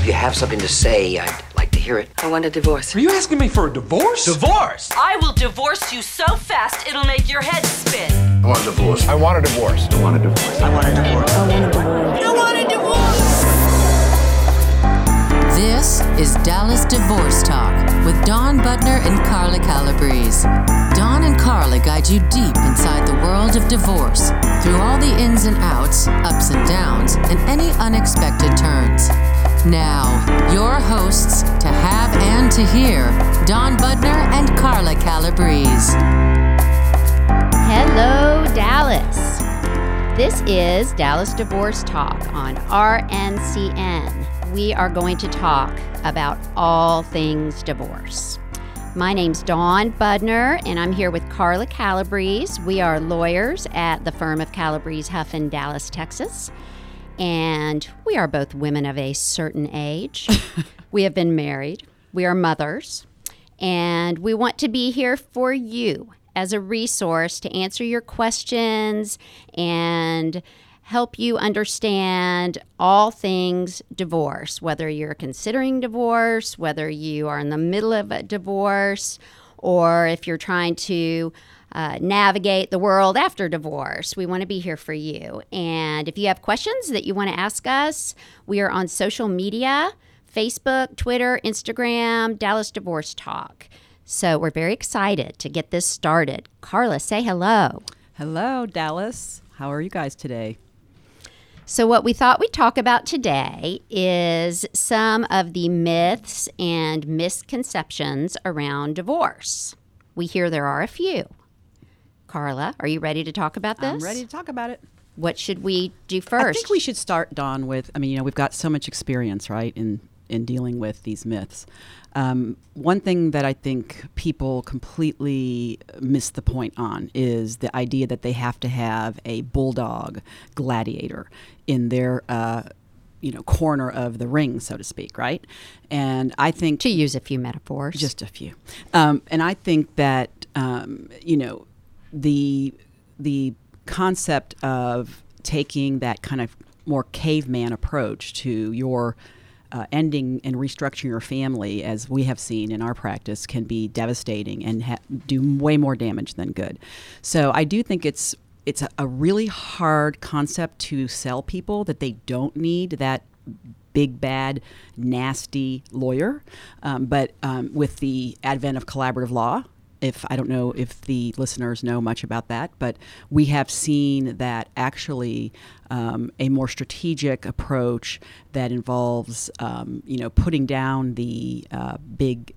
If you have something to say, I'd like to hear it. I want a divorce. Are you asking me for a divorce? Divorce! I will divorce you so fast it'll make your head spin. I want a divorce. I want a divorce. I want a divorce. I want a divorce. I want a divorce. This is Dallas Divorce Talk with Dawn Budner and Carla Calabrese. Dawn and Carla guide you deep inside the world of divorce through all the ins and outs, ups and downs, and any unexpected turns. Now, your hosts to have and to hear Dawn Budner and Carla Calabrese. Hello, Dallas. This is Dallas Divorce Talk on RNCN. We are going to talk about all things divorce. My name's Dawn Budner, and I'm here with Carla Calabrese. We are lawyers at the firm of Calabrese Huff in Dallas, Texas. And we are both women of a certain age. we have been married, we are mothers, and we want to be here for you as a resource to answer your questions and help you understand all things divorce, whether you're considering divorce, whether you are in the middle of a divorce, or if you're trying to uh, navigate the world after divorce. We want to be here for you. And if you have questions that you want to ask us, we are on social media Facebook, Twitter, Instagram, Dallas Divorce Talk. So we're very excited to get this started. Carla, say hello. Hello, Dallas. How are you guys today? So, what we thought we'd talk about today is some of the myths and misconceptions around divorce. We hear there are a few. Carla, are you ready to talk about this? I'm ready to talk about it. What should we do first? I think we should start, Dawn, with I mean, you know, we've got so much experience, right, in, in dealing with these myths. Um, one thing that I think people completely miss the point on is the idea that they have to have a bulldog gladiator in their uh, you know corner of the ring, so to speak, right? And I think to use a few metaphors, just a few. Um, and I think that um, you know the the concept of taking that kind of more caveman approach to your uh, ending and restructuring your family, as we have seen in our practice, can be devastating and ha- do way more damage than good. So I do think it's it's a, really hard concept to sell people that they don't need that big bad nasty lawyer um, but um, with the advent of collaborative law if I don't know if the listeners know much about that, but we have seen that actually um, a more strategic approach that involves, um, you know, putting down the uh, big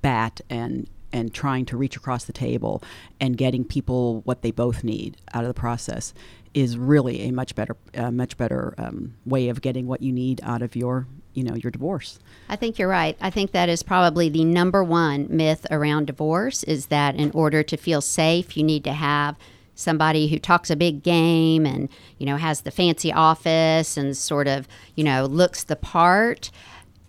bat and and trying to reach across the table and getting people what they both need out of the process is really a much better, uh, much better um, way of getting what you need out of your you know your divorce. I think you're right. I think that is probably the number one myth around divorce is that in order to feel safe you need to have somebody who talks a big game and you know has the fancy office and sort of you know looks the part.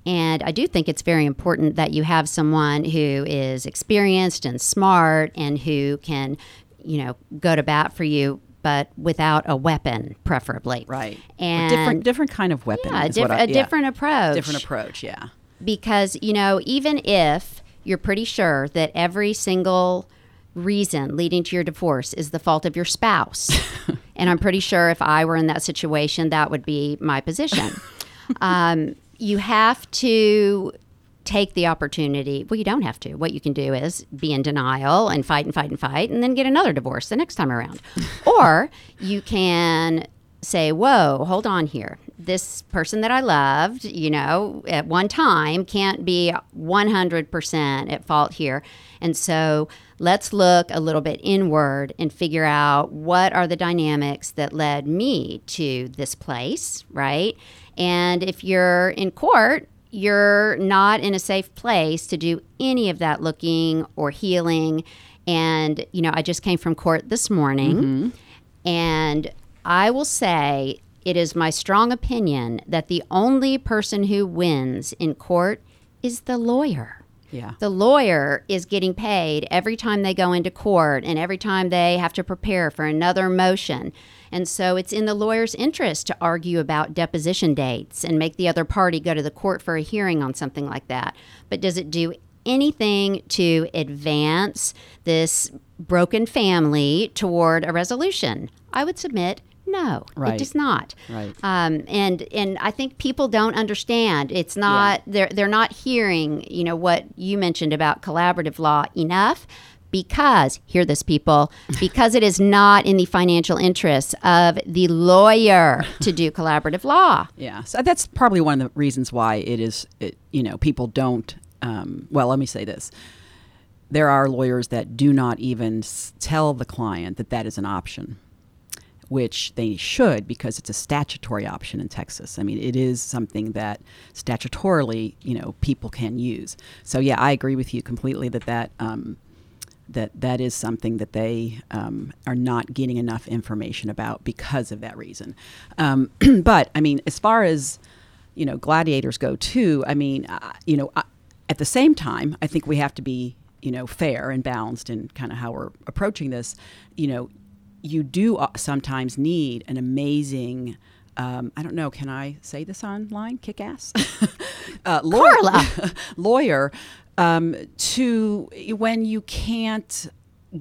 And i do think it's very important that you have someone who is experienced and smart and who can you know go to bat for you but without a weapon, preferably. Right. And a different, different kind of weapon. Yeah, a, diff- I, a yeah. different approach. Different approach. Yeah. Because you know, even if you're pretty sure that every single reason leading to your divorce is the fault of your spouse, and I'm pretty sure if I were in that situation, that would be my position. um, you have to take the opportunity. Well, you don't have to. What you can do is be in denial and fight and fight and fight and then get another divorce the next time around. or you can say, whoa, hold on here. This person that I loved, you know, at one time can't be 100% at fault here. And so let's look a little bit inward and figure out what are the dynamics that led me to this place, right? And if you're in court, you're not in a safe place to do any of that looking or healing. And, you know, I just came from court this morning, mm-hmm. and I will say it is my strong opinion that the only person who wins in court is the lawyer. Yeah. The lawyer is getting paid every time they go into court and every time they have to prepare for another motion. And so it's in the lawyer's interest to argue about deposition dates and make the other party go to the court for a hearing on something like that. But does it do anything to advance this broken family toward a resolution? I would submit no, Right. it does not. Right. Um, and and I think people don't understand. It's not they're they're not hearing you know what you mentioned about collaborative law enough. Because, hear this, people, because it is not in the financial interests of the lawyer to do collaborative law. Yeah, so that's probably one of the reasons why it is. It, you know, people don't. Um, well, let me say this: there are lawyers that do not even tell the client that that is an option, which they should because it's a statutory option in Texas. I mean, it is something that statutorily, you know, people can use. So yeah, I agree with you completely that that. Um, that that is something that they um, are not getting enough information about because of that reason. Um, but I mean, as far as you know, gladiators go too. I mean, uh, you know, uh, at the same time, I think we have to be you know fair and balanced in kind of how we're approaching this. You know, you do uh, sometimes need an amazing. Um, I don't know. Can I say this online? Kick ass, uh, lawyer, lawyer um, to when you can't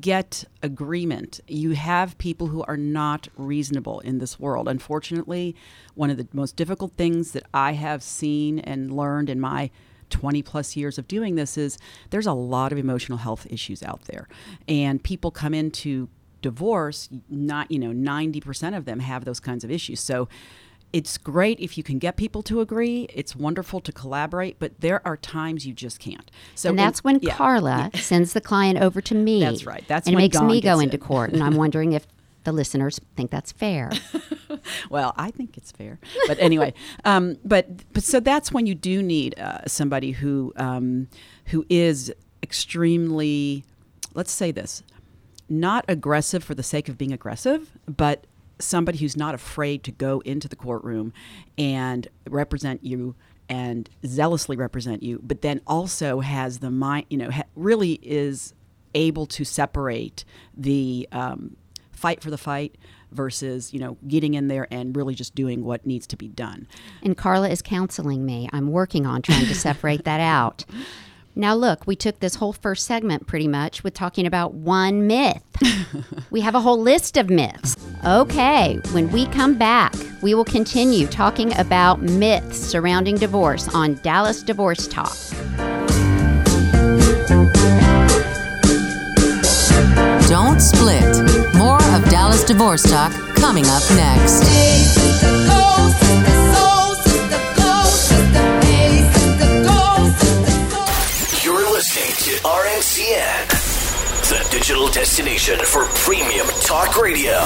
get agreement. You have people who are not reasonable in this world. Unfortunately, one of the most difficult things that I have seen and learned in my 20 plus years of doing this is there's a lot of emotional health issues out there. And people come into divorce, not, you know, 90% of them have those kinds of issues. So it's great if you can get people to agree. It's wonderful to collaborate, but there are times you just can't. So and that's when yeah. Carla sends the client over to me. That's right. That's and it when makes me go into it. court, and I'm wondering if the listeners think that's fair. Well, I think it's fair, but anyway, um, but but so that's when you do need uh, somebody who um, who is extremely, let's say this, not aggressive for the sake of being aggressive, but somebody who's not afraid to go into the courtroom and represent you and zealously represent you, but then also has the mind, you know, ha- really is able to separate the um, fight for the fight versus you know getting in there and really just doing what needs to be done. And Carla is counseling me. I'm working on trying to separate that out. Now, look, we took this whole first segment pretty much with talking about one myth. we have a whole list of myths. Okay, when we come back, we will continue talking about myths surrounding divorce on Dallas Divorce Talk. Don't split. More of Dallas Divorce Talk coming up next. You're listening to RNCN, the digital destination for premium talk radio.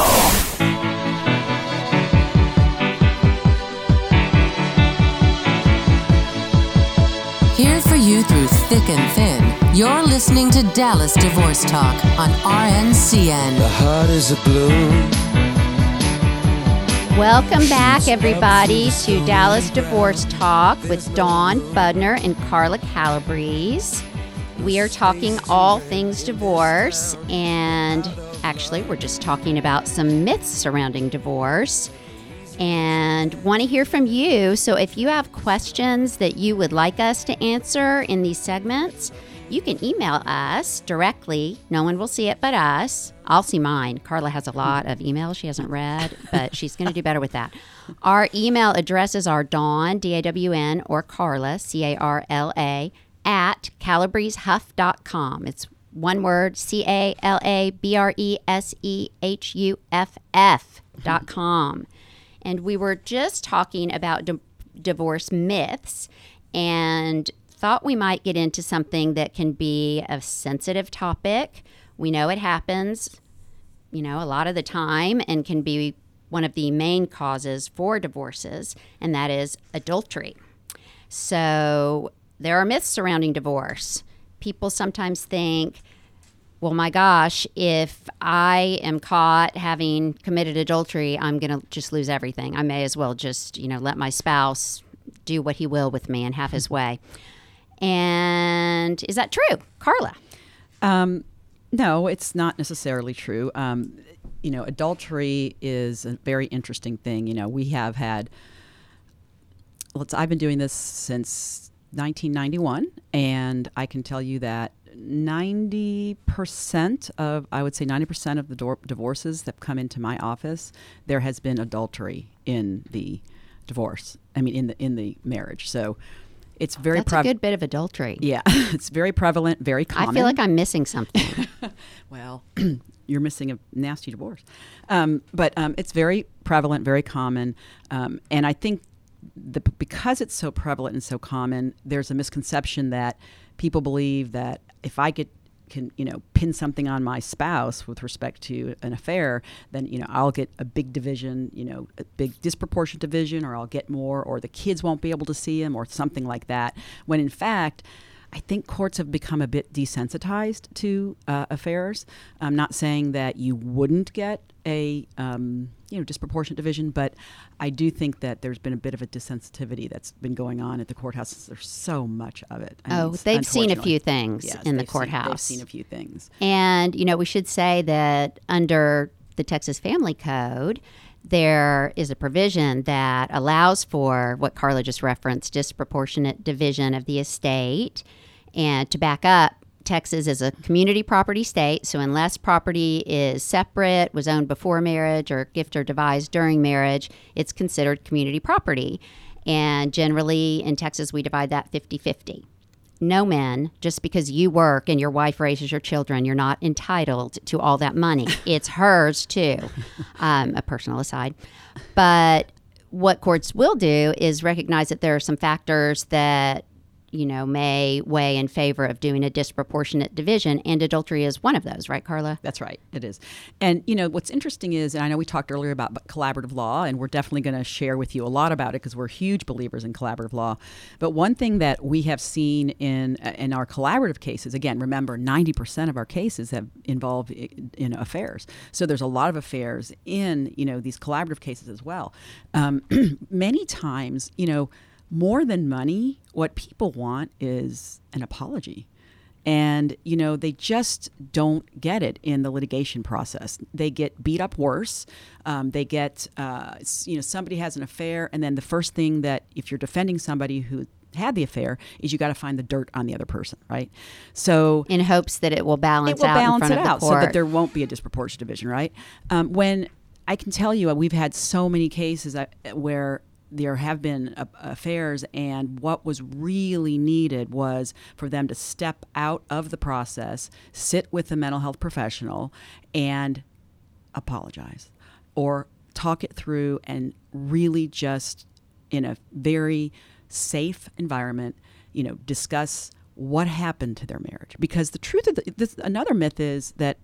Here for you through thick and thin. You're listening to Dallas Divorce Talk on RNCN. The heart is a blue. Welcome back, everybody, to Dallas Divorce Talk with Dawn Budner and Carla Calabrese. We are talking all things divorce, and actually, we're just talking about some myths surrounding divorce. And want to hear from you. So, if you have questions that you would like us to answer in these segments, you can email us directly. No one will see it but us. I'll see mine. Carla has a lot of emails she hasn't read, but she's going to do better with that. Our email addresses are Dawn, D A W N, or Carla, C A R L A, at calabresehuff.com. It's one word, C A L A B R E S E H U F F dot com. And we were just talking about di- divorce myths and thought we might get into something that can be a sensitive topic. We know it happens, you know, a lot of the time and can be one of the main causes for divorces, and that is adultery. So there are myths surrounding divorce. People sometimes think, well, my gosh, if I am caught having committed adultery, I'm going to just lose everything. I may as well just, you know, let my spouse do what he will with me and have his way. And is that true, Carla? Um, no, it's not necessarily true. Um, you know, adultery is a very interesting thing. You know, we have had. Let's. I've been doing this since 1991, and I can tell you that 90% of, I would say 90% of the do- divorces that come into my office, there has been adultery in the divorce. I mean, in the in the marriage. So it's very That's a good bit of adultery. Yeah, it's very prevalent, very common. I feel like I'm missing something. well, you're missing a nasty divorce. Um, but um, it's very prevalent, very common, um, and I think the, because it's so prevalent and so common, there's a misconception that people believe that if I get can you know pin something on my spouse with respect to an affair then you know i'll get a big division you know a big disproportionate division or i'll get more or the kids won't be able to see him or something like that. When in fact I think courts have become a bit desensitized to uh, affairs. I'm not saying that you wouldn't get a um, you know disproportionate division, but I do think that there's been a bit of a desensitivity that's been going on at the courthouse. There's so much of it. I oh, mean, they've seen a few things yes, in the courthouse. Seen, they've seen a few things, and you know we should say that under the Texas Family Code there is a provision that allows for what Carla just referenced disproportionate division of the estate. And to back up, Texas is a community property state, so unless property is separate, was owned before marriage, or gift or devised during marriage, it's considered community property. And generally in Texas, we divide that 50 50 no men, just because you work and your wife raises your children, you're not entitled to all that money. it's hers too. Um, a personal aside. But what courts will do is recognize that there are some factors that you know, may weigh in favor of doing a disproportionate division, and adultery is one of those, right, Carla? That's right, it is. And, you know, what's interesting is, and I know we talked earlier about collaborative law, and we're definitely going to share with you a lot about it because we're huge believers in collaborative law. But one thing that we have seen in, in our collaborative cases, again, remember, 90% of our cases have involved in affairs. So there's a lot of affairs in, you know, these collaborative cases as well. Um, many times, you know, more than money, what people want is an apology. And, you know, they just don't get it in the litigation process. They get beat up worse. Um, they get, uh, you know, somebody has an affair, and then the first thing that, if you're defending somebody who had the affair is you got to find the dirt on the other person, right? So in hopes that it will balance it will out balance it out so that there won't be a disproportionate division, right? Um, when I can tell you, we've had so many cases uh, where there have been affairs, and what was really needed was for them to step out of the process, sit with a mental health professional, and apologize or talk it through and really just in a very safe environment, you know, discuss what happened to their marriage. Because the truth of the, this, another myth is that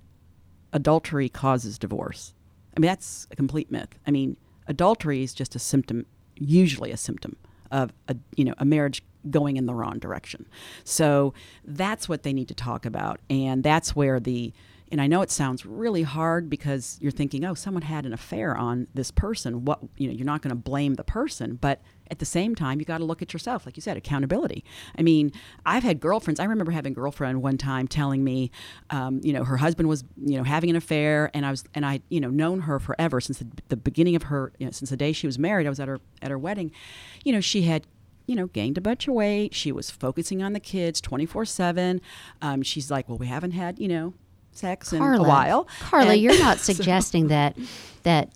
adultery causes divorce. I mean, that's a complete myth. I mean, adultery is just a symptom usually a symptom of a you know a marriage going in the wrong direction. So that's what they need to talk about, and that's where the and I know it sounds really hard because you're thinking, oh, someone had an affair on this person. What you know, you're not going to blame the person, but at the same time, you got to look at yourself, like you said, accountability. I mean, I've had girlfriends. I remember having a girlfriend one time telling me, um, you know, her husband was, you know, having an affair, and I was, and I, you know, known her forever since the, the beginning of her, you know, since the day she was married. I was at her at her wedding. You know, she had you know, gained a bunch of weight. She was focusing on the kids 24 um, 7. She's like, well, we haven't had, you know, sex Carla, in a while. Carla, and you're not suggesting that that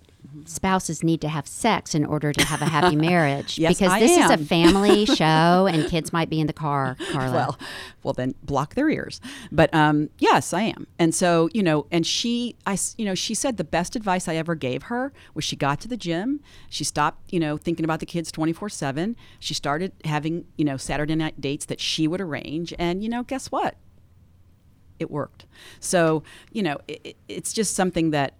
spouses need to have sex in order to have a happy marriage yes, because I this am. is a family show and kids might be in the car carla. Well well then block their ears. But um, yes i am. And so you know and she i you know she said the best advice i ever gave her was she got to the gym. She stopped you know thinking about the kids 24 7 she started having you know saturday night dates that she would arrange. And you know guess what it worked. So, you know, it, it's just something that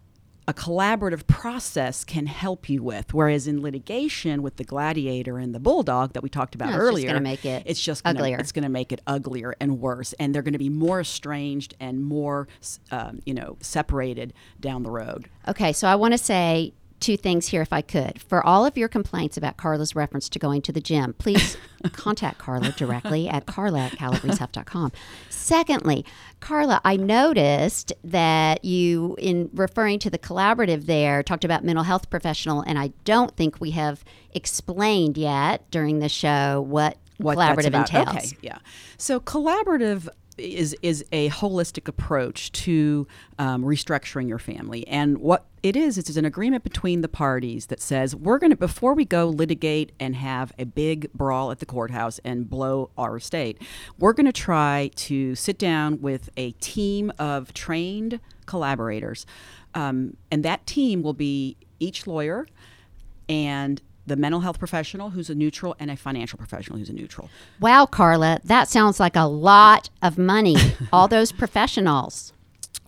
a collaborative process can help you with. Whereas in litigation with the gladiator and the bulldog that we talked about no, earlier, it's make it it's just gonna, uglier. It's going to make it uglier and worse, and they're going to be more estranged and more, um, you know, separated down the road. Okay, so I want to say two things here if I could. For all of your complaints about Carla's reference to going to the gym, please contact Carla directly at carla at. Secondly, Carla, I noticed that you, in referring to the collaborative there, talked about mental health professional, and I don't think we have explained yet during the show what, what collaborative entails. Okay, yeah. So collaborative is is a holistic approach to um, restructuring your family, and what it is is it's an agreement between the parties that says we're going to before we go litigate and have a big brawl at the courthouse and blow our estate, we're going to try to sit down with a team of trained collaborators, um, and that team will be each lawyer and the mental health professional who's a neutral and a financial professional who's a neutral. Wow, Carla, that sounds like a lot of money. All those professionals.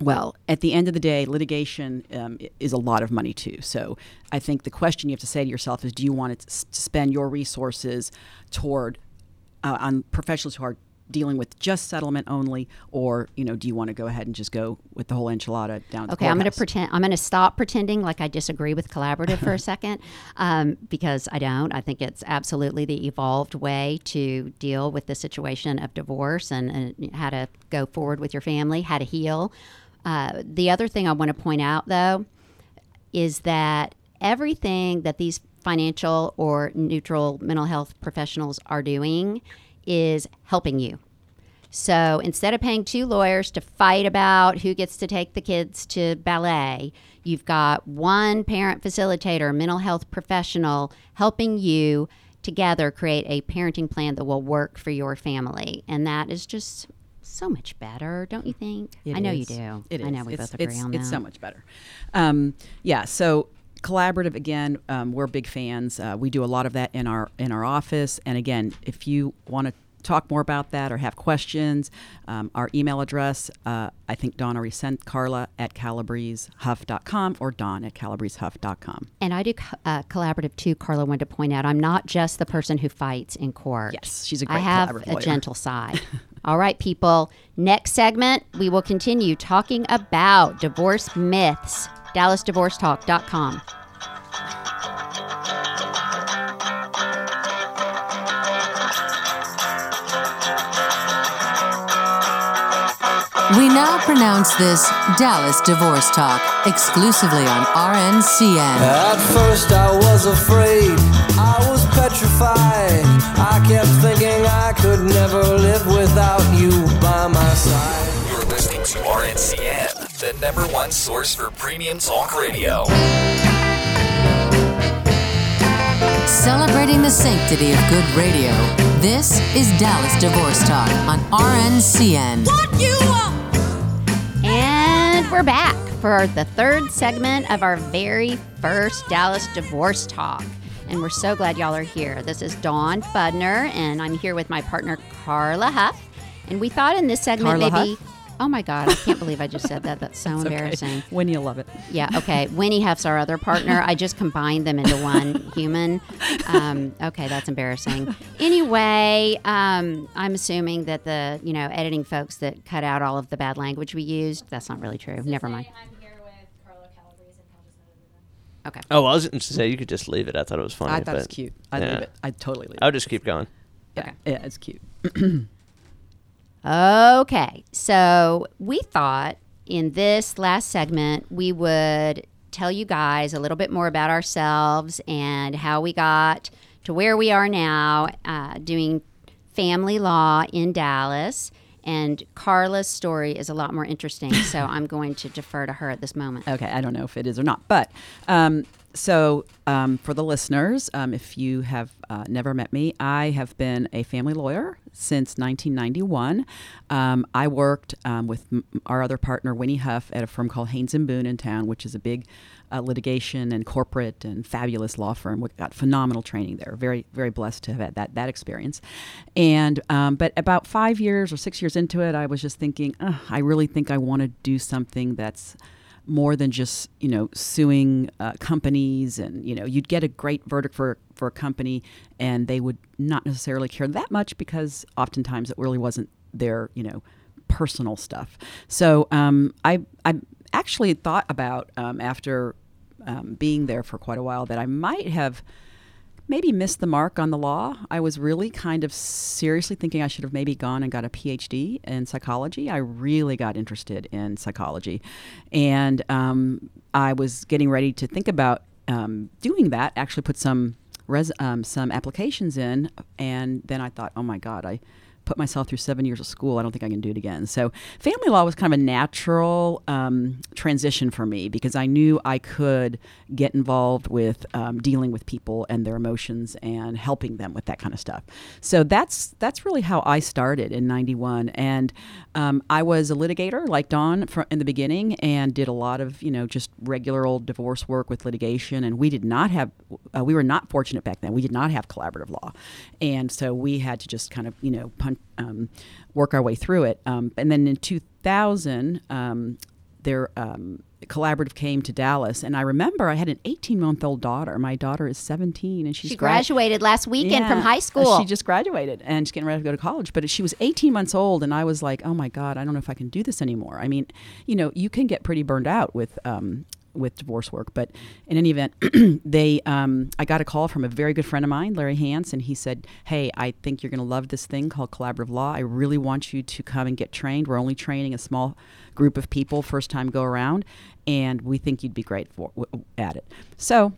Well, at the end of the day, litigation um, is a lot of money too. So I think the question you have to say to yourself is do you want to spend your resources toward uh, on professionals who are dealing with just settlement only, or you know, do you want to go ahead and just go with the whole enchilada down? Okay, I'm going to pretend. I'm going to stop pretending like I disagree with collaborative for a second, um, because I don't. I think it's absolutely the evolved way to deal with the situation of divorce and, and how to go forward with your family, how to heal. Uh, the other thing I want to point out, though, is that everything that these financial or neutral mental health professionals are doing is helping you. So instead of paying two lawyers to fight about who gets to take the kids to ballet, you've got one parent facilitator, mental health professional helping you together create a parenting plan that will work for your family. And that is just so much better, don't you think? It I know is. you do. It I know we it's, both agree it's, on that. It's so much better. Um, yeah. So collaborative again. Um, we're big fans. Uh, we do a lot of that in our in our office. And again, if you want to talk more about that or have questions, um, our email address, uh, I think already sent Carla at calabresehuff.com or dawn at calabresehuff.com. And I do uh, collaborative too. Carla wanted to point out I'm not just the person who fights in court. Yes, she's a great collaborator. I have collaborative a gentle side. All right, people. Next segment, we will continue talking about divorce myths. DallasDivorceTalk.com. We now pronounce this Dallas Divorce Talk exclusively on RNCN. At first I was afraid, I was petrified. I kept thinking I could never live without you by my side. You're listening to RNCN, the number one source for premium talk radio. Celebrating the sanctity of good radio, this is Dallas Divorce Talk on RNCN. And we're back for the third segment of our very first Dallas Divorce Talk. And we're so glad y'all are here. This is Dawn Budner, and I'm here with my partner, Carla Huff. And we thought in this segment Carla maybe. Oh my God, I can't believe I just said that. That's so It's okay. embarrassing. When you love it. Yeah, okay. Winnie Huff's our other partner. I just combined them into one human. Um, okay, that's embarrassing. Anyway, um, I'm assuming that the you know editing folks that cut out all of the bad language we used. That's not really true. Never mind. I'm here with Carlo Calabrese and Cal just edited them. Okay. Oh, I was going to say you could just leave it. I thought it was funny. I thought it was cute. I'd yeah. leave it. I'd totally leave it. I would just keep going. yeah, yeah, it's cute. Okay, so we thought in this last segment we would tell you guys a little bit more about ourselves and how we got to where we are now uh, doing family law in Dallas. And Carla's story is a lot more interesting, so I'm going to defer to her at this moment. Okay, I don't know if it is or not, but um, so um, for the listeners, um, if you have uh, never met me, I have been a family lawyer since 1991. Um, I worked um, with m- our other partner, Winnie Huff, at a firm called Haynes and Boone in town, which is a big uh, litigation and corporate and fabulous law firm. We got phenomenal training there. Very, very blessed to have had that that experience. And um, but about five years or six years into it, I was just thinking, "Ugh, I really think I want to do something that's more than just you know suing uh, companies and you know you'd get a great verdict for for a company and they would not necessarily care that much because oftentimes it really wasn't their you know personal stuff. So um, I I actually thought about um, after um, being there for quite a while that I might have maybe missed the mark on the law. I was really kind of seriously thinking I should have maybe gone and got a PhD in psychology. I really got interested in psychology. And um, I was getting ready to think about um, doing that, actually put some. Res- um, some applications in, and then I thought, oh my God, I put myself through seven years of school. I don't think I can do it again. So family law was kind of a natural um, transition for me because I knew I could get involved with um, dealing with people and their emotions and helping them with that kind of stuff. So that's that's really how I started in '91, and um, I was a litigator like Dawn in the beginning and did a lot of you know just regular old divorce work with litigation. And we did not have uh, we were not fortunate back then. We did not have collaborative law, and so we had to just kind of you know punch um, work our way through it. Um, and then in 2000, um, their um, collaborative came to Dallas, and I remember I had an 18 month old daughter. My daughter is 17, and she's she graduated last weekend yeah, from high school. She just graduated, and she's getting ready to go to college. But she was 18 months old, and I was like, "Oh my God, I don't know if I can do this anymore." I mean, you know, you can get pretty burned out with um, with divorce work. But in any event, they um, I got a call from a very good friend of mine, Larry Hance, and he said, "Hey, I think you're going to love this thing called collaborative law. I really want you to come and get trained. We're only training a small group of people first time go around, and we think you'd be great for at it." So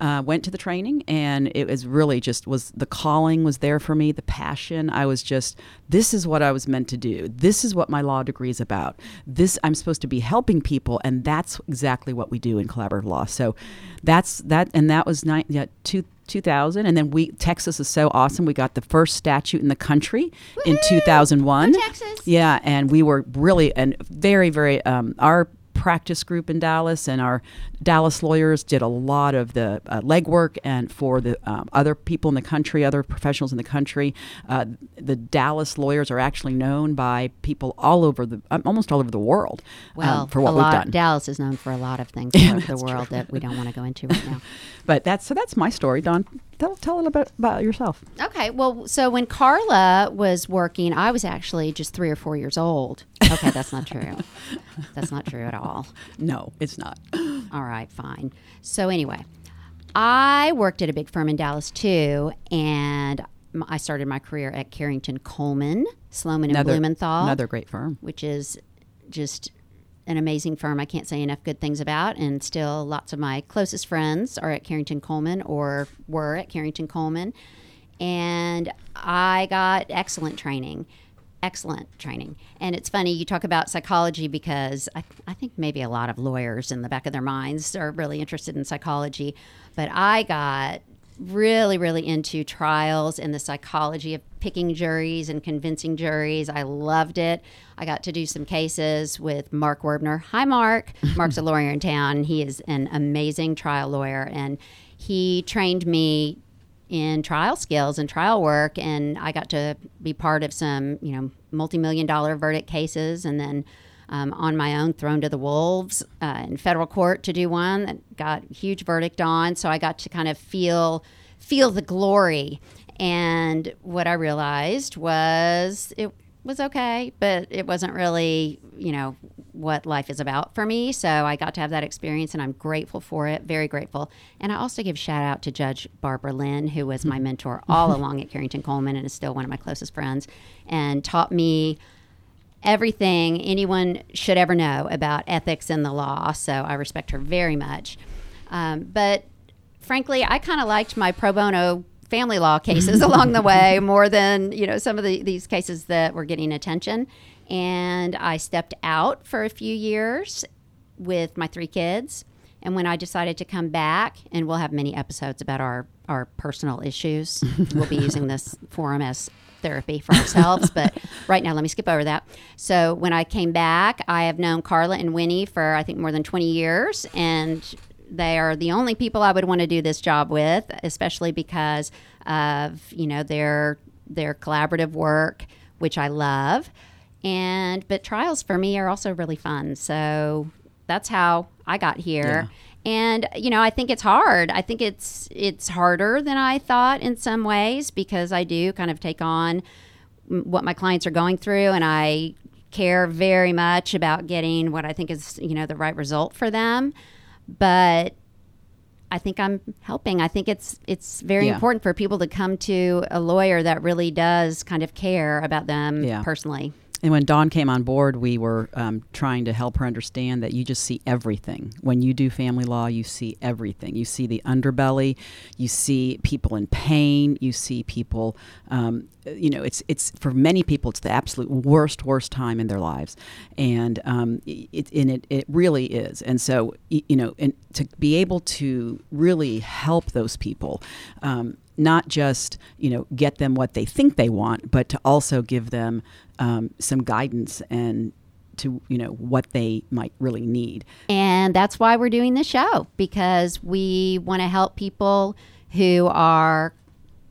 uh, went to the training and it was really just was the calling was there for me the passion. I was just this is what i was meant to do. This is what my law degree is about. This i'm supposed to be helping people and that's exactly what we do in collaborative law. So that's that and that was nine, yeah, two, 2000 and then we texas is so awesome. We got the first statute in the country Woo-hoo! in 2001 Texas. yeah and we were really and very very um, our practice group in Dallas, and our Dallas lawyers did a lot of the uh, legwork and for the um, other people in the country, other professionals in the country. Uh, the Dallas lawyers are actually known by people all over the, um, almost all over the world, um, well, um, for what we've lot, done. Dallas is known for a lot of things all over the world true. that we don't want to go into right now. but that's so that's my story, Dawn. Tell, tell a little bit about yourself. Okay. Well, so when Carla was working, I was actually just three or four years old. Okay, that's not true. that's not true at all. No, it's not. All right, fine. So anyway, I worked at a big firm in Dallas too, and I started my career at Carrington Coleman, Sloman and Blumenthal, another great firm, which is just an amazing firm I can't say enough good things about. And still, lots of my closest friends are at Carrington Coleman or were at Carrington Coleman. And I got excellent training excellent training. And it's funny, you talk about psychology because I, I, think maybe a lot of lawyers in the back of their minds are really interested in psychology. But I got really, really into trials and the psychology of picking juries and convincing juries. I loved it. I got to do some cases with Mark Werbner. Hi, Mark. Mark's a lawyer in town. He is an amazing trial lawyer. And he trained me in trial skills and trial work and I got to be part of some, you know, multi-million dollar verdict cases and then um, on my own thrown to the wolves uh, in federal court to do one that got huge verdict on so I got to kind of feel feel the glory and what I realized was it was okay, but it wasn't really, you know, what life is about for me. So I got to have that experience and I'm grateful for it, very grateful. And I also give shout out to Judge Barbara Lynn, who was my mentor all along at Carrington Coleman and is still one of my closest friends and taught me everything anyone should ever know about ethics and the law. So I respect her very much. Um, but frankly, I kind of liked my pro bono family law cases along the way more than you know some of the, these cases that were getting attention and i stepped out for a few years with my three kids and when i decided to come back and we'll have many episodes about our our personal issues we'll be using this forum as therapy for ourselves but right now let me skip over that so when i came back i have known carla and winnie for i think more than 20 years and they are the only people I would want to do this job with, especially because of you know their their collaborative work, which I love. And but trials for me are also really fun. So that's how I got here. Yeah. And you know, I think it's hard. I think it's it's harder than I thought in some ways because I do kind of take on what my clients are going through and I care very much about getting what I think is, you know, the right result for them. But I think I'm helping. I think it's it's very Yeah. important for people to come to a lawyer that really does kind of care about them Yeah. personally. And when Dawn came on board, we were um, trying to help her understand that you just see everything. When you do family law, you see everything. You see the underbelly, you see people in pain, you see people. Um, you know, it's it's for many people, it's the absolute worst, worst time in their lives, and um, it and it, it really is. And so, you know, and to be able to really help those people. Um, not just you know get them what they think they want, but to also give them um, some guidance and to you know what they might really need. And that's why we're doing this show because we want to help people who are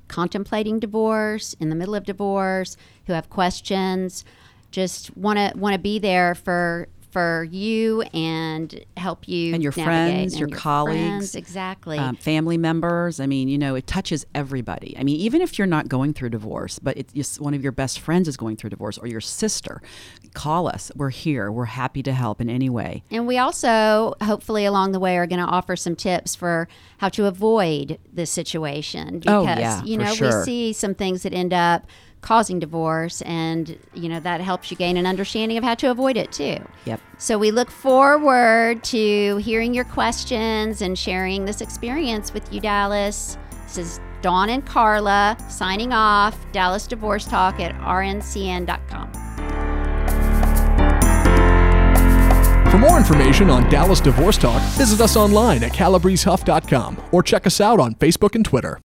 contemplating divorce, in the middle of divorce, who have questions, just want to want to be there for for you and help you And your friends, and your colleagues, friends, exactly. um, family members. I mean, you know, it touches everybody. I mean, even if you're not going through divorce, but it's just one of your best friends is going through divorce or your sister, call us. We're here. We're happy to help in any way. And we also, hopefully, along the way, are going to offer some tips for how to avoid this situation. Oh, Because, yeah, you know, sure. we see some things that end up causing divorce, and, you know, that helps you gain an understanding of how to avoid it too. Yep. So we look forward to hearing your questions and sharing this experience with you, Dallas. This is Dawn and Carla signing off. Dallas Divorce Talk at rncn.com. For more information on Dallas Divorce Talk, visit us online at calabresehuff.com or check us out on Facebook and Twitter.